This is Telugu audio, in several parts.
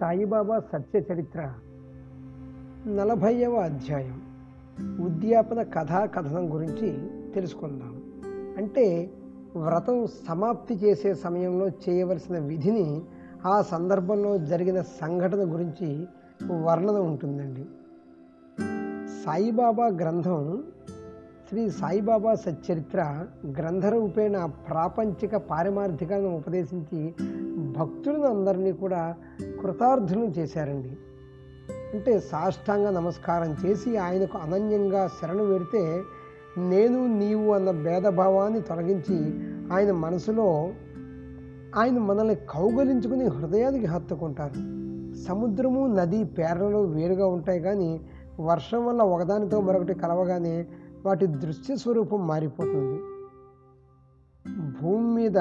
సాయిబాబా సత్య చరిత్ర. నలభైవ అధ్యాయం. ఉద్యాపన కథా కథనం గురించి తెలుసుకుందాం. అంటే వ్రతం సమాప్తి చేసే సమయంలో చేయవలసిన విధిని ఆ సందర్భంలో జరిగిన సంఘటన గురించి వర్ణన ఉంటుందండి. సాయిబాబా గ్రంథం శ్రీ సాయిబాబా సచ్చరిత్ర గ్రంథరూపేణ ప్రాపంచిక పారిమార్థికాలను ఉపదేశించి భక్తులను అందరినీ కూడా కృతార్థులను చేశారండి. అంటే సాష్టాంగ నమస్కారం చేసి ఆయనకు అనన్యంగా శరణు వేడితే నేను నీవు అన్న భేదభావాన్ని తొలగించి ఆయన మనసులో ఆయన మనల్ని కౌగలించుకుని హృదయానికి హత్తుకుంటారు. సముద్రము నది పేర్లలో వేరుగా ఉంటాయి కానీ వర్షం వల్ల ఒకదానితో మరొకటి కలవగానే వాటి దృశ్య స్వరూపం మారిపోతుంది. భూమి మీద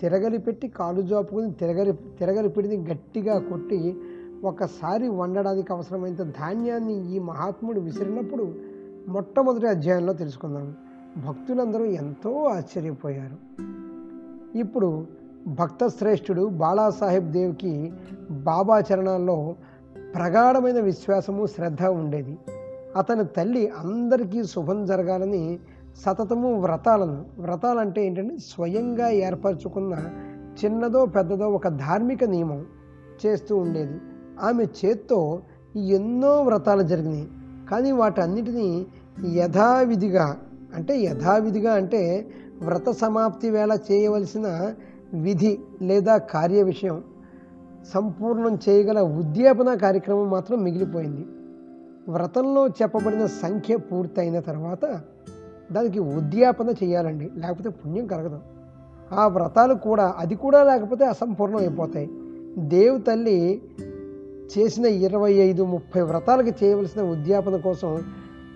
తిరగలి పెట్టి కాలు జాపుకుని తిరగలి తిరగలి పెడిని గట్టిగా కొట్టి ఒకసారి వండడానికి అవసరమైన ధాన్యాన్ని ఈ మహాత్ముడు విసిరినప్పుడు మొట్టమొదటి అధ్యాయంలో తెలుసుకుందాం. భక్తులందరూ ఎంతో ఆశ్చర్యపోయారు. ఇప్పుడు భక్త శ్రేష్ఠుడు బాలాసాహెబ్ దేవ్కి బాబా చరణాల్లో ప్రగాఢమైన విశ్వాసము శ్రద్ధ ఉండేది. అతని తల్లి అందరికీ శుభం జరగాలని సతతము వ్రతాలను. వ్రతాలంటే ఏంటంటే స్వయంగా ఏర్పరచుకున్న చిన్నదో పెద్దదో ఒక ధార్మిక నియమం చేస్తూ ఉండేది. ఆమె చేత్తో ఎన్నో వ్రతాలు జరిగినాయి. కానీ వాటన్నిటినీ యథావిధిగా అంటే యథావిధిగా అంటే వ్రత సమాప్తి వేళ చేయవలసిన విధి లేదా కార్య విషయం సంపూర్ణం చేయగల ఉద్యాపన కార్యక్రమం మాత్రం మిగిలిపోయింది. వ్రతంలో చెప్పబడిన సంఖ్య పూర్తయిన తర్వాత దానికి ఉద్యాపన చేయాలండి. లేకపోతే పుణ్యం కలగదు. ఆ వ్రతాలు కూడా అది కూడా లేకపోతే అసంపూర్ణం అయిపోతాయి దేవు తల్లి చేసిన ఇరవై ఐదు ముప్పై వ్రతాలకి చేయవలసిన ఉద్యాపన కోసం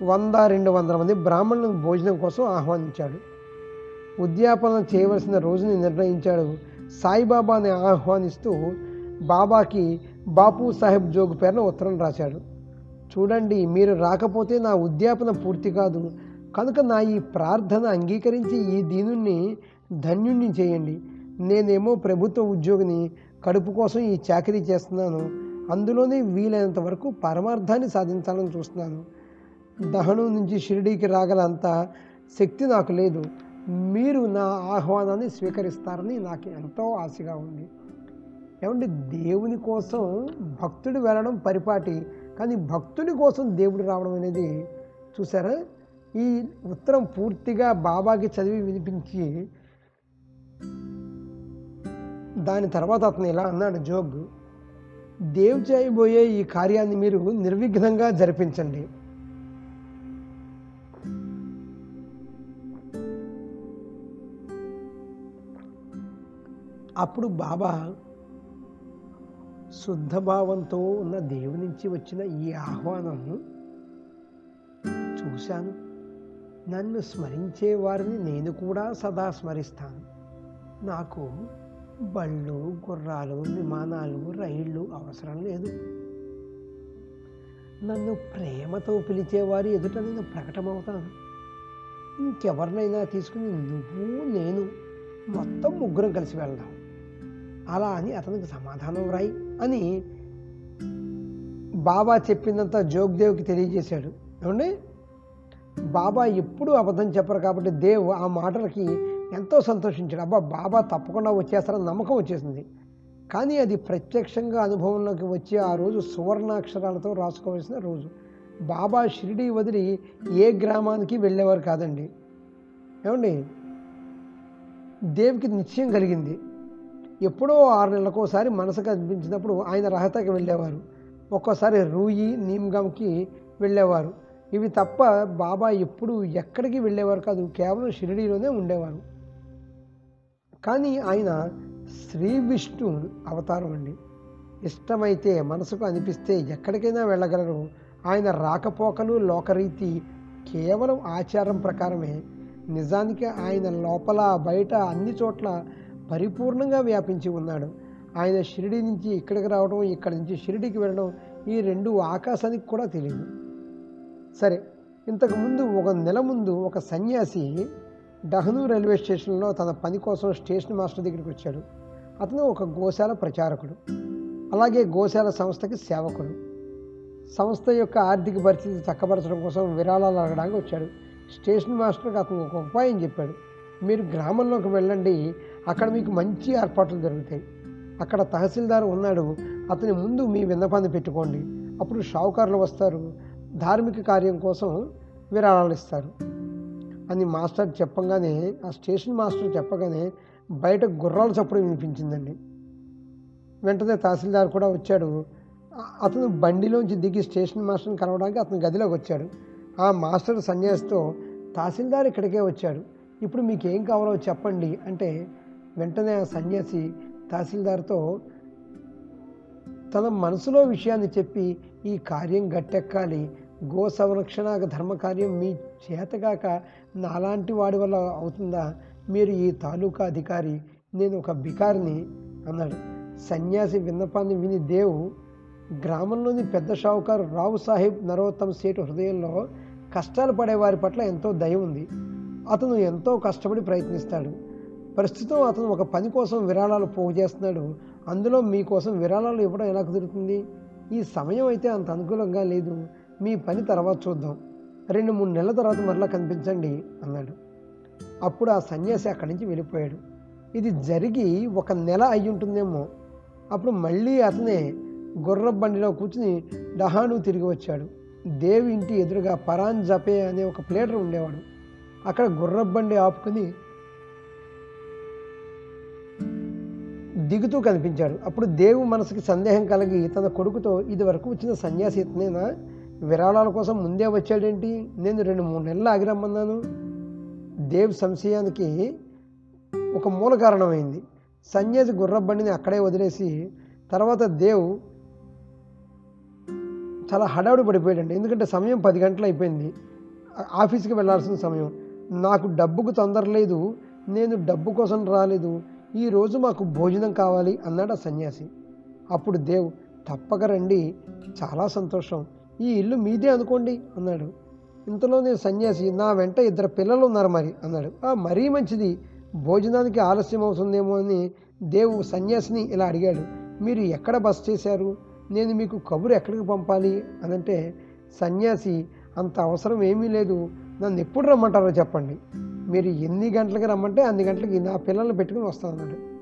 వంద రెండు వందల మంది బ్రాహ్మణులను భోజనం కోసం ఆహ్వానించాడు. ఉద్యాపన చేయవలసిన రోజుని నిర్ణయించాడు. సాయిబాబాని ఆహ్వానిస్తూ బాబాకి బాపు సాహెబ్ జోగు పేరున ఉత్తరం రాశాడు. చూడండి మీరు రాకపోతే నా ఉద్యాపన పూర్తి కాదు. కనుక నా ఈ ప్రార్థన అంగీకరించి ఈ దీనుణ్ణి ధన్యుణ్ణి చేయండి. నేనేమో ప్రభుత్వ ఉద్యోగిని కడుపు కోసం ఈ చాకరీ చేస్తున్నాను. అందులోనే వీలైనంత వరకు పరమార్థాన్ని సాధించాలని చూస్తున్నాను. దహనం నుంచి షిరిడీకి రాగలంత శక్తి నాకు లేదు. మీరు నా ఆహ్వానాన్ని స్వీకరిస్తారని నాకు ఎంతో ఆశగా ఉంది. ఏమంటే దేవుని కోసం భక్తుడు వెళ్ళడం పరిపాటి కానీ భక్తుని కోసం దేవుడు రావడం అనేది చూసారా? ఈ ఉత్తరం పూర్తిగా బాబాకి చదివి వినిపించి దాని తర్వాత అతను ఇలా అన్నాడు జోగ్ దేవ్ చేయబోయే ఈ కార్యాన్ని మీరు నిర్విఘ్నంగా జరిపించండి. అప్పుడు బాబా శుద్ధ భావంతో ఉన్న దేవుని నుంచి వచ్చిన ఈ ఆహ్వానం చూశాను. నన్ను స్మరించే వారిని నేను కూడా సదా స్మరిస్తాను. నాకు బళ్ళు గుర్రాలు విమానాలు రైళ్ళు అవసరం లేదు. నన్ను ప్రేమతో పిలిచేవారి ఎదుట నేను ప్రకటమవుతాను. ఇంకెవరినైనా తీసుకుని నువ్వు నేను మొత్తం ముగ్గురం కలిసి వెళ్దాం. అలా అని అతనికి సమాధానం రాయి అని బాబా చెప్పిందంతా జోగ్దేవ్కి తెలియజేశాడు. ఏమండి? బాబా ఎప్పుడూ అబద్ధం చెప్పరు కాబట్టి దేవ్ ఆ మాటలకి ఎంతో సంతోషించాడు. అబ్బా బాబా తప్పకుండా వచ్చేస్తారని నమ్మకం వచ్చేసింది. కానీ అది ప్రత్యక్షంగా అనుభవంలోకి వచ్చి ఆ రోజు సువర్ణాక్షరాలతో రాసుకోవాల్సిన రోజు. బాబా షిరిడి వదిలి ఏ గ్రామానికి వెళ్ళేవారు కాదండి. ఏమండి? దేవికి నిశ్చయం కలిగింది. ఎప్పుడో ఆరు నెలలకోసారి మనసుకు అనిపించినప్పుడు ఆయన రహతకి వెళ్ళేవారు. ఒక్కోసారి రూయి నీమ్గామ్కి వెళ్ళేవారు. ఇవి తప్ప బాబా ఎప్పుడు ఎక్కడికి వెళ్ళేవారు కాదు కేవలం షిరిడీలోనే ఉండేవారు. కానీ ఆయన శ్రీ విష్ణు అవతారం అండి. ఇష్టమైతే మనసుకు అనిపిస్తే ఎక్కడికైనా వెళ్ళగలరు. ఆయన రాకపోకలు లోకరీతి కేవలం ఆచారం ప్రకారమే. నిజానికి ఆయన లోపల బయట అన్ని చోట్ల పరిపూర్ణంగా వ్యాపించి ఉన్నాడు. ఆయన షిరిడి నుంచి ఇక్కడికి రావడం ఇక్కడి నుంచి షిరిడికి వెళ్ళడం ఈ రెండు ఆకాశానికి కూడా తెలియదు. సరే ఇంతకుముందు ఒక నెల ముందు ఒక సన్యాసి డహను రైల్వే స్టేషన్లో తన పని కోసం స్టేషన్ మాస్టర్ దగ్గరికి వచ్చాడు. అతను ఒక గోశాల ప్రచారకుడు అలాగే గోశాల సంస్థకి సేవకుడు. సంస్థ యొక్క ఆర్థిక పరిస్థితి చక్కబరచడం కోసం విరాళాలు అడగడానికి వచ్చాడు. స్టేషన్ మాస్టర్కి అతను ఒక ఉపాయం చెప్పాడు. మీరు గ్రామంలోకి వెళ్ళండి అక్కడ మీకు మంచి ఏర్పాట్లు జరుగుతాయి అక్కడ తహసీల్దార్ ఉన్నాడు అతని ముందు మీ విన్నపాన్ని పెట్టుకోండి. అప్పుడు షావుకారులు వస్తారు ధార్మిక కార్యం కోసం విరాళాలు ఇస్తారు. అని మాస్టర్ చెప్పగానే ఆ స్టేషన్ మాస్టర్ చెప్పగానే బయట గుర్రాల చప్పుడు వినిపించిందండి. వెంటనే తహసీల్దార్ కూడా వచ్చాడు. అతను బండిలోంచి దిగి స్టేషన్ మాస్టర్ని కలవడానికి అతను గదిలోకి వచ్చాడు. ఆ మాస్టర్ సన్యాసితో తహసీల్దార్ ఇక్కడికే వచ్చాడు. ఇప్పుడు మీకు ఏం కావాలో చెప్పండి. అంటే వెంటనే ఆ సన్యాసి తహసీల్దార్తో తన మనసులో విషయాన్ని చెప్పి ఈ కార్యం గట్టెక్కాలి. గో సంరక్షణ ధర్మ కార్యం మీ చేతగాక నాలాంటి వాడి వల్ల అవుతుందా? మీరు ఈ తాలూకా అధికారి నేను ఒక బికారిని అన్నాడు. సన్యాసి విన్నపాన్ని విని దేవు గ్రామంలోని పెద్ద షావుకారు రావు సాహెబ్ నరోత్తమ్ సేటు హృదయంలో కష్టాలు పడే వారి పట్ల ఎంతో దయ ఉంది. అతను ఎంతో కష్టపడి ప్రయత్నిస్తాడు. ప్రస్తుతం అతను ఒక పని కోసం విరాళాలు పోగు చేస్తున్నాడు. అందులో మీకోసం విరాళాలు ఇవ్వడం ఎలా కుదురుతుంది? ఈ సమయం అయితే అంత అనుకూలంగా లేదు. మీ పని తర్వాత చూద్దాం. రెండు మూడు నెలల తర్వాత మరలా కనిపించండి అన్నాడు. అప్పుడు ఆ సన్యాసి అక్కడి నుంచి వెళ్ళిపోయాడు. ఇది జరిగి ఒక నెల అయి ఉంటుందేమో అప్పుడు మళ్ళీ అతనే గుర్ర బండిలో కూర్చుని డహాను తిరిగి వచ్చాడు. దేవి ఇంటి ఎదురుగా పరాన్ జపే అనే ఒక ప్లేటర్ ఉండేవాడు. అక్కడ గుర్ర బండి ఆపుకుని దిగుతూ కనిపించాడు. అప్పుడు దేవు మనసుకి సందేహం కలిగి తన కొడుకుతో ఇది వరకు వచ్చిన సన్యాసి ఇతనేనా? విరాళాల కోసం ముందే వచ్చాడేంటి? నేను రెండు మూడు నెలలు ఆగిరమ్మన్నాను దేవ్ సంశయానికి ఒక మూల కారణమైంది. సన్యాసి గుర్రబండిని అక్కడే వదిలేసి తర్వాత దేవ్ చాలా హడావుడి పడిపోయాడండి. ఎందుకంటే సమయం పది గంటలు అయిపోయింది. ఆఫీస్కి వెళ్ళాల్సిన సమయం. నాకు డబ్బుకు తొందర లేదు. నేను డబ్బు కోసం రాలేదు. ఈరోజు మాకు భోజనం కావాలి అన్నాడు ఆ సన్యాసి. అప్పుడు దేవ్ తప్పక రండి. చాలా సంతోషం. ఈ ఇల్లు మీదే అనుకోండి అన్నాడు. ఇంతలోనే సన్యాసి నా వెంట ఇద్దరు పిల్లలు ఉన్నారు మరి అన్నాడు. ఆ మరీ మంచిది. భోజనానికి ఆలస్యం అవుతుందేమో అని దేవు సన్యాసిని ఇలా అడిగాడు. మీరు ఎక్కడ బస చేశారు? నేను మీకు కబురు ఎక్కడికి పంపాలి? అనంటే సన్యాసి అంత అవసరం ఏమీ లేదు. నన్ను ఎప్పుడు రమ్మంటారో చెప్పండి. మీరు ఎన్ని గంటలకి రమ్మంటే అన్ని గంటలకి నా పిల్లల్ని పెట్టుకుని వస్తాను అన్నాడు.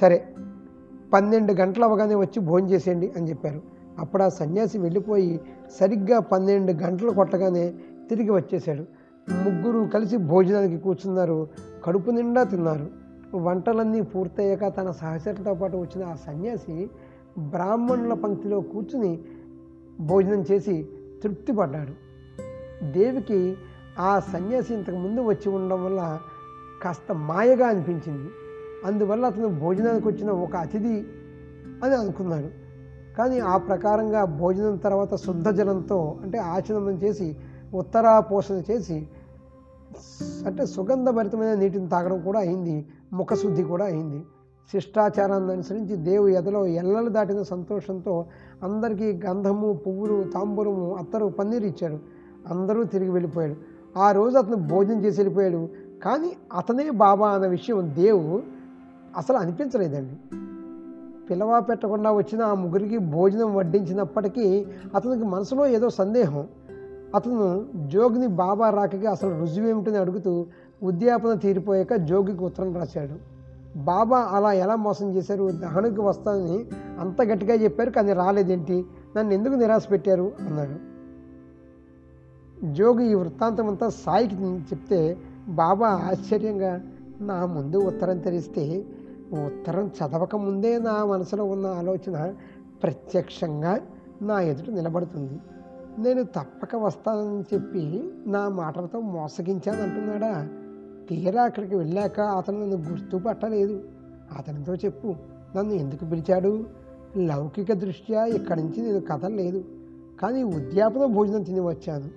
సరే పన్నెండు గంటలు అవగానే వచ్చి భోజనం చేసేయండి అని చెప్పారు. అప్పుడు ఆ సన్యాసి వెళ్ళిపోయి సరిగ్గా పన్నెండు గంటలు కొట్టగానే తిరిగి వచ్చేశాడు. ముగ్గురు కలిసి భోజనానికి కూర్చున్నారు. కడుపు నిండా తిన్నారు. వంటలన్నీ పూర్తయ్యాక తన సహచరులతో పాటు వచ్చిన ఆ సన్యాసి బ్రాహ్మణుల పంక్తిలో కూర్చుని భోజనం చేసి తృప్తి పడ్డాడు దేవికి ఆ సన్యాసి ఇంతకుముందు వచ్చి ఉండడం వల్ల కాస్త మాయగా అనిపించింది. అందువల్ల అతను భోజనానికి వచ్చిన ఒక అతిథి అని అనుకున్నాడు. కానీ ఆ ప్రకారంగా భోజనం తర్వాత శుద్ధ జలంతో అంటే ఆచరణం చేసి ఉత్తరా పోషణ చేసి అంటే సుగంధభరితమైన నీటిని తాగడం కూడా అయింది ముఖశుద్ధి కూడా అయింది. శిష్టాచారాన్ని అనుసరించి దేవు ఎదలో ఎల్లలు దాటిన సంతోషంతో అందరికీ గంధము పువ్వులు తాంబూరము అత్తరు పన్నీరు ఇచ్చాడు. అందరూ తిరిగి వెళ్ళిపోయాడు ఆ రోజు అతను భోజనం చేసి వెళ్ళిపోయాడు. కానీ అతనే బాబా అన్న విషయం దేవు అసలు అనిపించలేదండి. పిలవా పెట్టకుండా వచ్చిన ఆ ముగ్గురికి భోజనం వడ్డించినప్పటికీ అతనికి మనసులో ఏదో సందేహం. అతను జోగిని బాబా రాకకి అసలు రుజువేమిటని అడుగుతూ ఉద్యాపన తీరిపోయాక జోగికి ఉత్తరం రాశాడు. బాబా అలా ఎలా మోసం చేశారు? దహనకి వస్తానని అంత గట్టిగా చెప్పారు కానీ రాలేదేంటి? నన్ను ఎందుకు నిరాశ పెట్టారు? అన్నాడు. జోగి ఈ వృత్తాంతం అంతా సాయికి చెప్తే బాబా ఆశ్చర్యంగా నా ముందు ఉత్తరం తెరిస్తే ఉత్తరం చదవక ముందే నా మనసులో ఉన్న ఆలోచన ప్రత్యక్షంగా నా ఎదుట నిలబడుతుంది. నేను తప్పక వస్తానని చెప్పి నా మాటలతో మోసగించాను అంటున్నాడా? తీరా అక్కడికి వెళ్ళాక అతను నన్ను గుర్తుపట్టలేదు. అతనితో చెప్పు నన్ను ఎందుకు పిలిచాడు? లౌకిక దృష్ట్యా ఇక్కడి నుంచి నేను కదలలేదు. కానీ ఉద్యాపన భోజనం తిని వచ్చాను.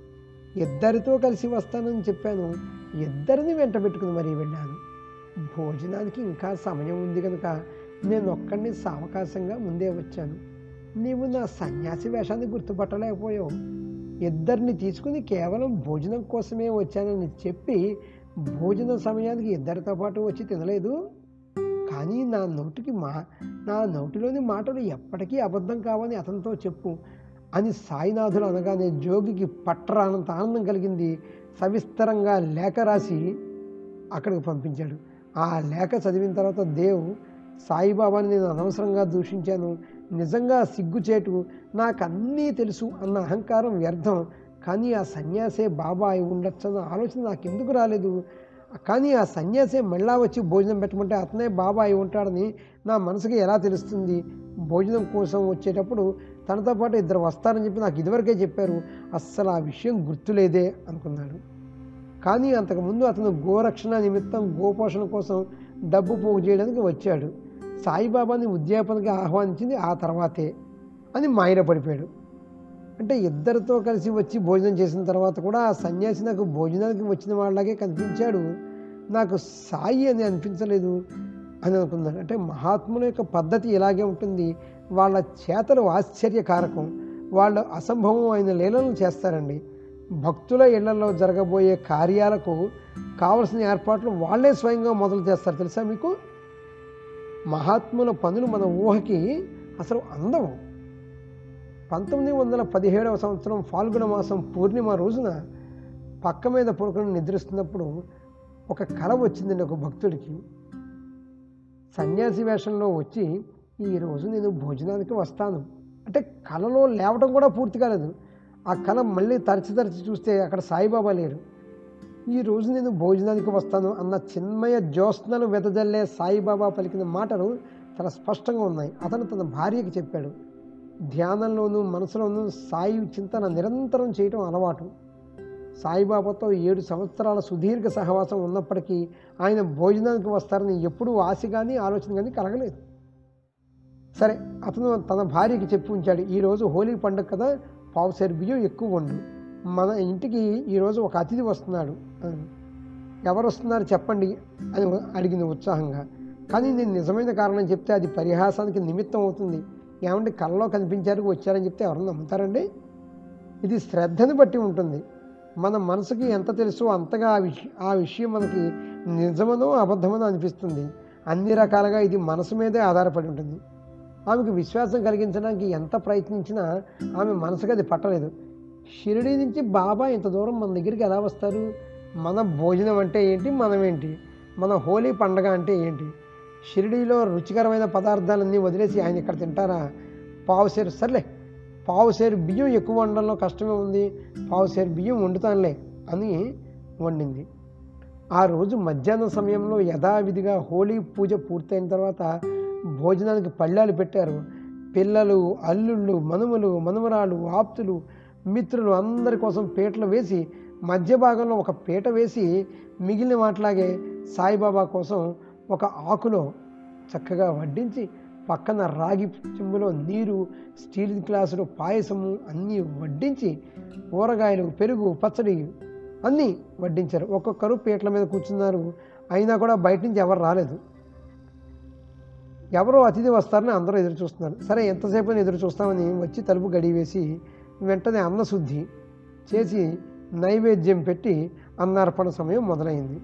ఇద్దరితో కలిసి వస్తానని చెప్పాను. ఇద్దరిని వెంట పెట్టుకుని మరీ వెళ్ళాను. భోజనానికి ఇంకా సమయం ఉంది కనుక నేను ఒక్కడిని సావకాశంగా ముందే వచ్చాను. నీవు నా సన్యాసి వేషాన్ని గుర్తుపట్టలేకపోయావు. ఇద్దరిని తీసుకుని కేవలం భోజనం కోసమే వచ్చానని చెప్పి భోజన సమయానికి ఇద్దరితో పాటు వచ్చి తినలేదు. కానీ నా నోటికి మా నా నోటిలోని మాటలు ఎప్పటికీ అబద్ధం కావని అతనితో చెప్పు అని సాయినాథులు అనగానే జోగికి పట్టరానంత ఆనందం కలిగింది. సవిస్తరంగా లేఖ రాసి అక్కడికి పంపించాడు. ఆ లేఖ చదివిన తర్వాత దేవ్ సాయిబాబాని నేను అనవసరంగా దూషించాను. నిజంగా సిగ్గుచేటు. నాకు అన్నీ తెలుసు అన్న అహంకారం వ్యర్థం. కానీ ఆ సన్యాసే బాబా అయి ఉండొచ్చన్న ఆలోచన నాకు ఎందుకు రాలేదు? కానీ ఆ సన్యాసే మళ్ళా వచ్చి భోజనం పెట్టమంటే అతనే బాబా అయి ఉంటాడని నా మనసుకి ఎలా తెలుస్తుంది? భోజనం కోసం వచ్చేటప్పుడు తనతో పాటు ఇద్దరు వస్తారని చెప్పి నాకు ఇదివరకే చెప్పారు. అస్సలు ఆ విషయం గుర్తులేదే అనుకున్నాడు. కానీ అంతకుముందు అతను గోరక్షణ నిమిత్తం గోపోషణ కోసం డబ్బు పోగు చేయడానికి వచ్చాడు. సాయిబాబాని ఉద్యాపనకి ఆహ్వానించింది ఆ తర్వాతే అని మాయన పడిపోయాడు. అంటే ఇద్దరితో కలిసి వచ్చి భోజనం చేసిన తర్వాత కూడా ఆ సన్యాసి నాకు భోజనానికి వచ్చిన వాళ్ళలాగే కనిపించాడు. నాకు సాయి అని అనిపించలేదు అని అనుకున్నాను అంటే మహాత్ముల యొక్క పద్ధతి ఇలాగే ఉంటుంది. వాళ్ళ చేతలు ఆశ్చర్యకారకం. వాళ్ళు అసంభవం అయిన లీలలు చేస్తారండి. భక్తుల ఇళ్ళలో జరగబోయే కార్యాలకు కావలసిన ఏర్పాట్లు వాళ్ళే స్వయంగా మొదలు చేస్తారు. తెలుసా మీకు? మహాత్ముల పనులు మన ఊహకి అసలు అందవు. పంతొమ్మిది వందల పదిహేడవ సంవత్సరం ఫాల్గుణ మాసం పూర్ణిమ రోజున పక్క మీద పడుకుని నిద్రిస్తున్నప్పుడు ఒక కళ వచ్చిందండి ఒక భక్తుడికి. సన్యాసి వేషంలో వచ్చి ఈరోజు నేను భోజనానికి వస్తాను. అంటే కళలో లేవటం కూడా పూర్తి కాలేదు. ఆ కళ మళ్ళీ తరచి తరచి చూస్తే అక్కడ సాయిబాబా లేరు ఈరోజు నేను భోజనానికి వస్తాను అన్న చిన్మయ జ్యోత్స్నలు వెదజల్లే సాయిబాబా పలికిన మాటలు చాలా స్పష్టంగా ఉన్నాయి. అతను తన భార్యకి చెప్పాడు. ధ్యానంలోనూ మనసులోనూ సాయి చింతన నిరంతరం చేయటం అలవాటు. సాయిబాబాతో ఏడు సంవత్సరాల సుదీర్ఘ సహవాసం ఉన్నప్పటికీ ఆయన భోజనానికి వస్తారని ఎప్పుడూ ఆశ కానీ ఆలోచన కానీ కలగలేదు. సరే అతను తన భార్యకి చెప్పి ఉంచాడు. ఈరోజు హోలీ పండుగ కదా పావు బియ్యం ఎక్కువ వండు. మన ఇంటికి ఈరోజు ఒక అతిథి వస్తున్నాడు. ఎవరు వస్తున్నారు చెప్పండి అని అడిగింది ఉత్సాహంగా. కానీ నేను నిజమైన కారణం చెప్తే అది పరిహాసానికి నిమిత్తం అవుతుంది. ఏమంటే కళ్ళలో కనిపించారు వచ్చారని చెప్తే ఎవరు నమ్ముతారండి? ఇది శ్రద్ధని బట్టి ఉంటుంది. మన మనసుకి ఎంత తెలుసో అంతగా ఆ విషయం ఆ విషయం మనకి నిజమనో అబద్ధమనో అనిపిస్తుంది. అన్ని రకాలుగా ఇది మనసు మీదే ఆధారపడి ఉంటుంది. ఆమెకు విశ్వాసం కలిగించడానికి ఎంత ప్రయత్నించినా ఆమె మనసుకు అది పట్టలేదు. షిరిడి నుంచి బాబా ఇంత దూరం మన దగ్గరికి ఎలా వస్తారు? మన భోజనం అంటే ఏంటి? మనమేంటి మన హోలీ పండగ అంటే ఏంటి? షిరిడీలో రుచికరమైన పదార్థాలన్నీ వదిలేసి ఆయన ఇక్కడ తింటారా? పావుసేరు సర్లే పావుసేరు బియ్యం ఎక్కువ వండడంలో కష్టమే ఉంది. పావుసేరు బియ్యం వండుతానులే అని వండింది. ఆ రోజు మధ్యాహ్నం సమయంలో యథావిధిగా హోలీ పూజ పూర్తయిన తర్వాత భోజనానికి పళ్ళాలు పెట్టారు. పిల్లలు అల్లుళ్ళు మనుమలు మనుమరాలు ఆప్తులు మిత్రులు అందరి కోసం పీటలు వేసి మధ్య భాగంలో ఒక పీట వేసి మిగిలిన వాటిలాగే సాయిబాబా కోసం ఒక ఆకులో చక్కగా వడ్డించి పక్కన రాగి చెంబులో నీరు స్టీల్ గ్లాసులో పాయసము అన్నీ వడ్డించి ఊరగాయలు పెరుగు పచ్చడి అన్నీ వడ్డించారు. ఒక్కొక్కరు పీటల మీద కూర్చున్నారు. అయినా కూడా బయట నుంచి ఎవరు రాలేదు. ఎవరో అతిథి వస్తారని అందరూ ఎదురు చూస్తున్నారు. సరే ఎంతసేపు ఎదురు చూస్తామని వచ్చి తలుపు గడివేసి వెంటనే అన్నశుద్ధి చేసి నైవేద్యం పెట్టి అన్నార్పణ సమయం మొదలైంది.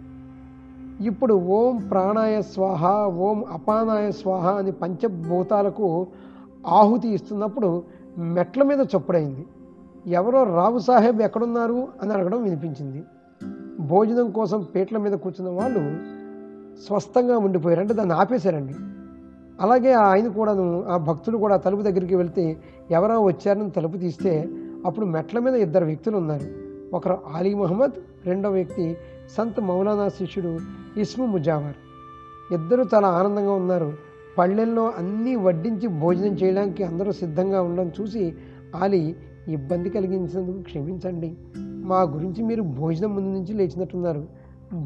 ఇప్పుడు ఓం ప్రాణాయ స్వాహ ఓం అపానాయ స్వాహ అని పంచభూతాలకు ఆహుతి ఇస్తున్నప్పుడు మెట్ల మీద చొప్పుడైంది. ఎవరో రావు సాహెబ్ ఎక్కడున్నారు అని అడగడం వినిపించింది. భోజనం కోసం పేట్ల మీద కూర్చున్న వాళ్ళు స్వస్థంగా ఉండిపోయారు అంటే దాన్ని ఆపేశారండి. అలాగే ఆయన కూడాను ఆ భక్తుడు కూడా తలుపు దగ్గరికి వెళ్తే ఎవరో వచ్చారని తలుపు తీస్తే అప్పుడు మెట్ల మీద ఇద్దరు వ్యక్తులు ఉన్నారు. ఒకరు ఆలీ మహమ్మద్ రెండో వ్యక్తి సంత్ మౌలానా శిష్యుడు ఇస్ము ముజావర్. ఇద్దరు చాలా ఆనందంగా ఉన్నారు. పళ్ళెల్లో అన్నీ వడ్డించి భోజనం చేయడానికి అందరూ సిద్ధంగా ఉండడం చూసి ఆలి ఇబ్బంది కలిగించినందుకు క్షమించండి. మా గురించి మీరు భోజనం ముందు నుంచి లేచినట్టున్నారు.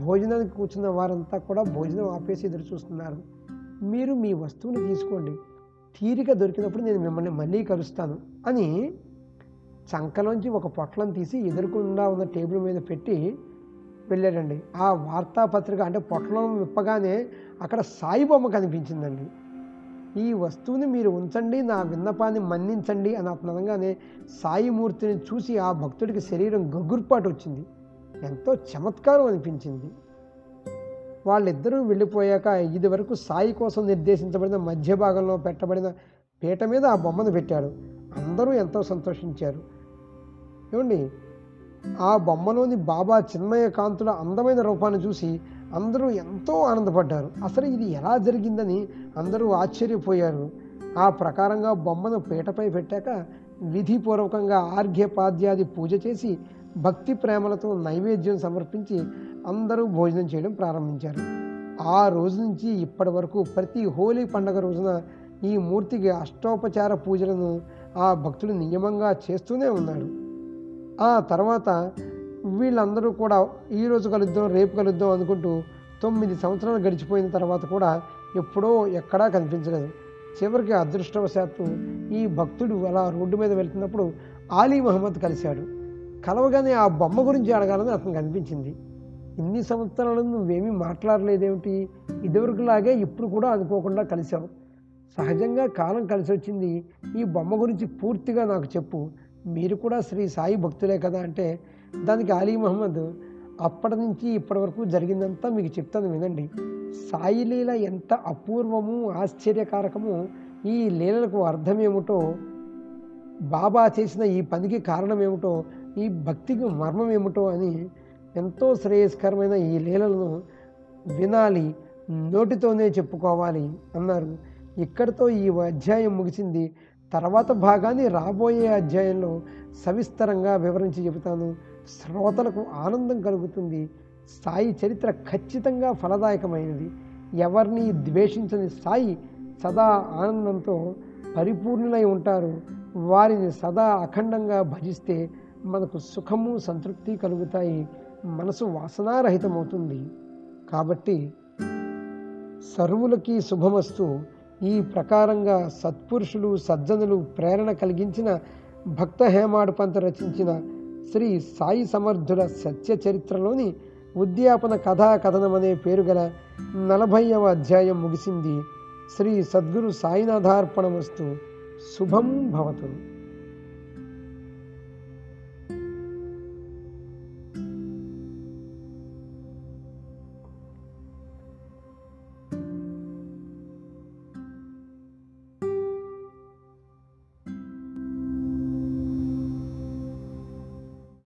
భోజనానికి కూర్చున్న వారంతా కూడా భోజనం ఆపేసి ఎదురు చూస్తున్నారు. మీరు మీ వస్తువుని తీసుకోండి. తీరిక దొరికినప్పుడు నేను మిమ్మల్ని మళ్ళీ కలుస్తాను అని చంకలోంచి ఒక పొట్లం తీసి ఎదురుకుండా ఉన్న టేబుల్ మీద పెట్టి వెళ్ళాడండి. ఆ వార్తాపత్రిక అంటే పొట్లం విప్పగానే అక్కడ సాయిబొమ్మ కనిపించిందండి. ఈ వస్తువుని మీరు ఉంచండి నా విన్నపాన్ని మన్నించండి అని అతను అనగానే సాయిమూర్తిని చూసి ఆ భక్తుడికి శరీరం గగుర్పాటు వచ్చింది. ఎంతో చమత్కారం అనిపించింది. వాళ్ళిద్దరూ వెళ్ళిపోయాక ఇది వరకు సాయి కోసం నిర్దేశించబడిన మధ్య భాగంలో పెట్టబడిన పీట మీద ఆ బొమ్మను పెట్టాడు. అందరూ ఎంతో సంతోషించారు. ఏమండి? ఆ బొమ్మలోని బాబా చిన్మయ కాంతుల అందమైన రూపాన్ని చూసి అందరూ ఎంతో ఆనందపడ్డారు. అసలు ఇది ఎలా జరిగిందని అందరూ ఆశ్చర్యపోయారు. ఆ ప్రకారంగా బొమ్మను పీటపై పెట్టాక విధిపూర్వకంగా ఆర్ఘ్యపాద్యాది పూజ చేసి భక్తి ప్రేమలతో నైవేద్యం సమర్పించి అందరూ భోజనం చేయడం ప్రారంభించారు. ఆ రోజు నుంచి ఇప్పటి వరకు ప్రతి హోలీ పండగ రోజున ఈ మూర్తికి అష్టోపచార పూజలను ఆ భక్తుడు నియమంగా చేస్తూనే ఉన్నాడు ఆ తర్వాత వీళ్ళందరూ కూడా ఈ రోజు కలుద్దాం రేపు కలుద్దాం అనుకుంటూ తొమ్మిది సంవత్సరాలు గడిచిపోయిన తర్వాత కూడా ఎప్పుడో ఎక్కడా కనిపించలేదు. చివరికి అదృష్టవశాత్తు ఈ భక్తుడు అలా రోడ్డు మీద వెళ్తున్నప్పుడు ఆలీ మహమ్మద్ కలిశాడు. కలవగానే ఆ బొమ్మ గురించి అడగాలని అతనికి అనిపించింది. ఇన్ని సంవత్సరాలు నువ్వేమీ మాట్లాడలేదేమిటి? ఇదివరకులాగే ఇప్పుడు కూడా అనుకోకుండా కలిశావు. సహజంగా కాలం కలిసి వచ్చింది ఈ బొమ్మ గురించి పూర్తిగా నాకు చెప్పు. మీరు కూడా శ్రీ సాయి భక్తులే కదా అంటే దానికి అలీ మహమ్మద్ అప్పటి నుంచి ఇప్పటి వరకు జరిగిందంతా మీకు చెప్తాను వినండి. సాయి లీల ఎంత అపూర్వము ఆశ్చర్యకారకము ఈ లీలలకు అర్థమేమిటో బాబా చేసిన ఈ పనికి కారణం ఏమిటో ఈ భక్తికి మర్మం ఏమిటో అని ఎంతో శ్రేయస్కరమైన ఈ లీలలను వినాలి నోటితోనే చెప్పుకోవాలి అన్నారు. ఇక్కడితో ఈ అధ్యాయం ముగిసింది. తర్వాత భాగాన్ని రాబోయే అధ్యాయంలో సవిస్తరంగా వివరించి చెబుతాను. శ్రోతలకు ఆనందం కలుగుతుంది. సాయి చరిత్ర ఖచ్చితంగా ఫలదాయకమైనది. ఎవరిని ద్వేషించని సాయి సదా ఆనందంతో పరిపూర్ణులై ఉంటారు. వారిని సదా అఖండంగా భజిస్తే మనకు సుఖము సంతృప్తి కలుగుతాయి. మనసు వాసనారహితమవుతుంది. కాబట్టి సర్వులకి శుభమస్తు. ఈ ప్రకారంగా సత్పురుషులు సజ్జనులు ప్రేరణ కలిగించిన భక్త హేమాడు పంత రచించిన శ్రీ సాయి సమర్థుల సత్య చరిత్రలోని ఉద్యాపన కథా కథనం అనే పేరు గల నలభైవ అధ్యాయం ముగిసింది. శ్రీ సద్గురు సాయినాథార్పణమస్తు. శుభం భవతు.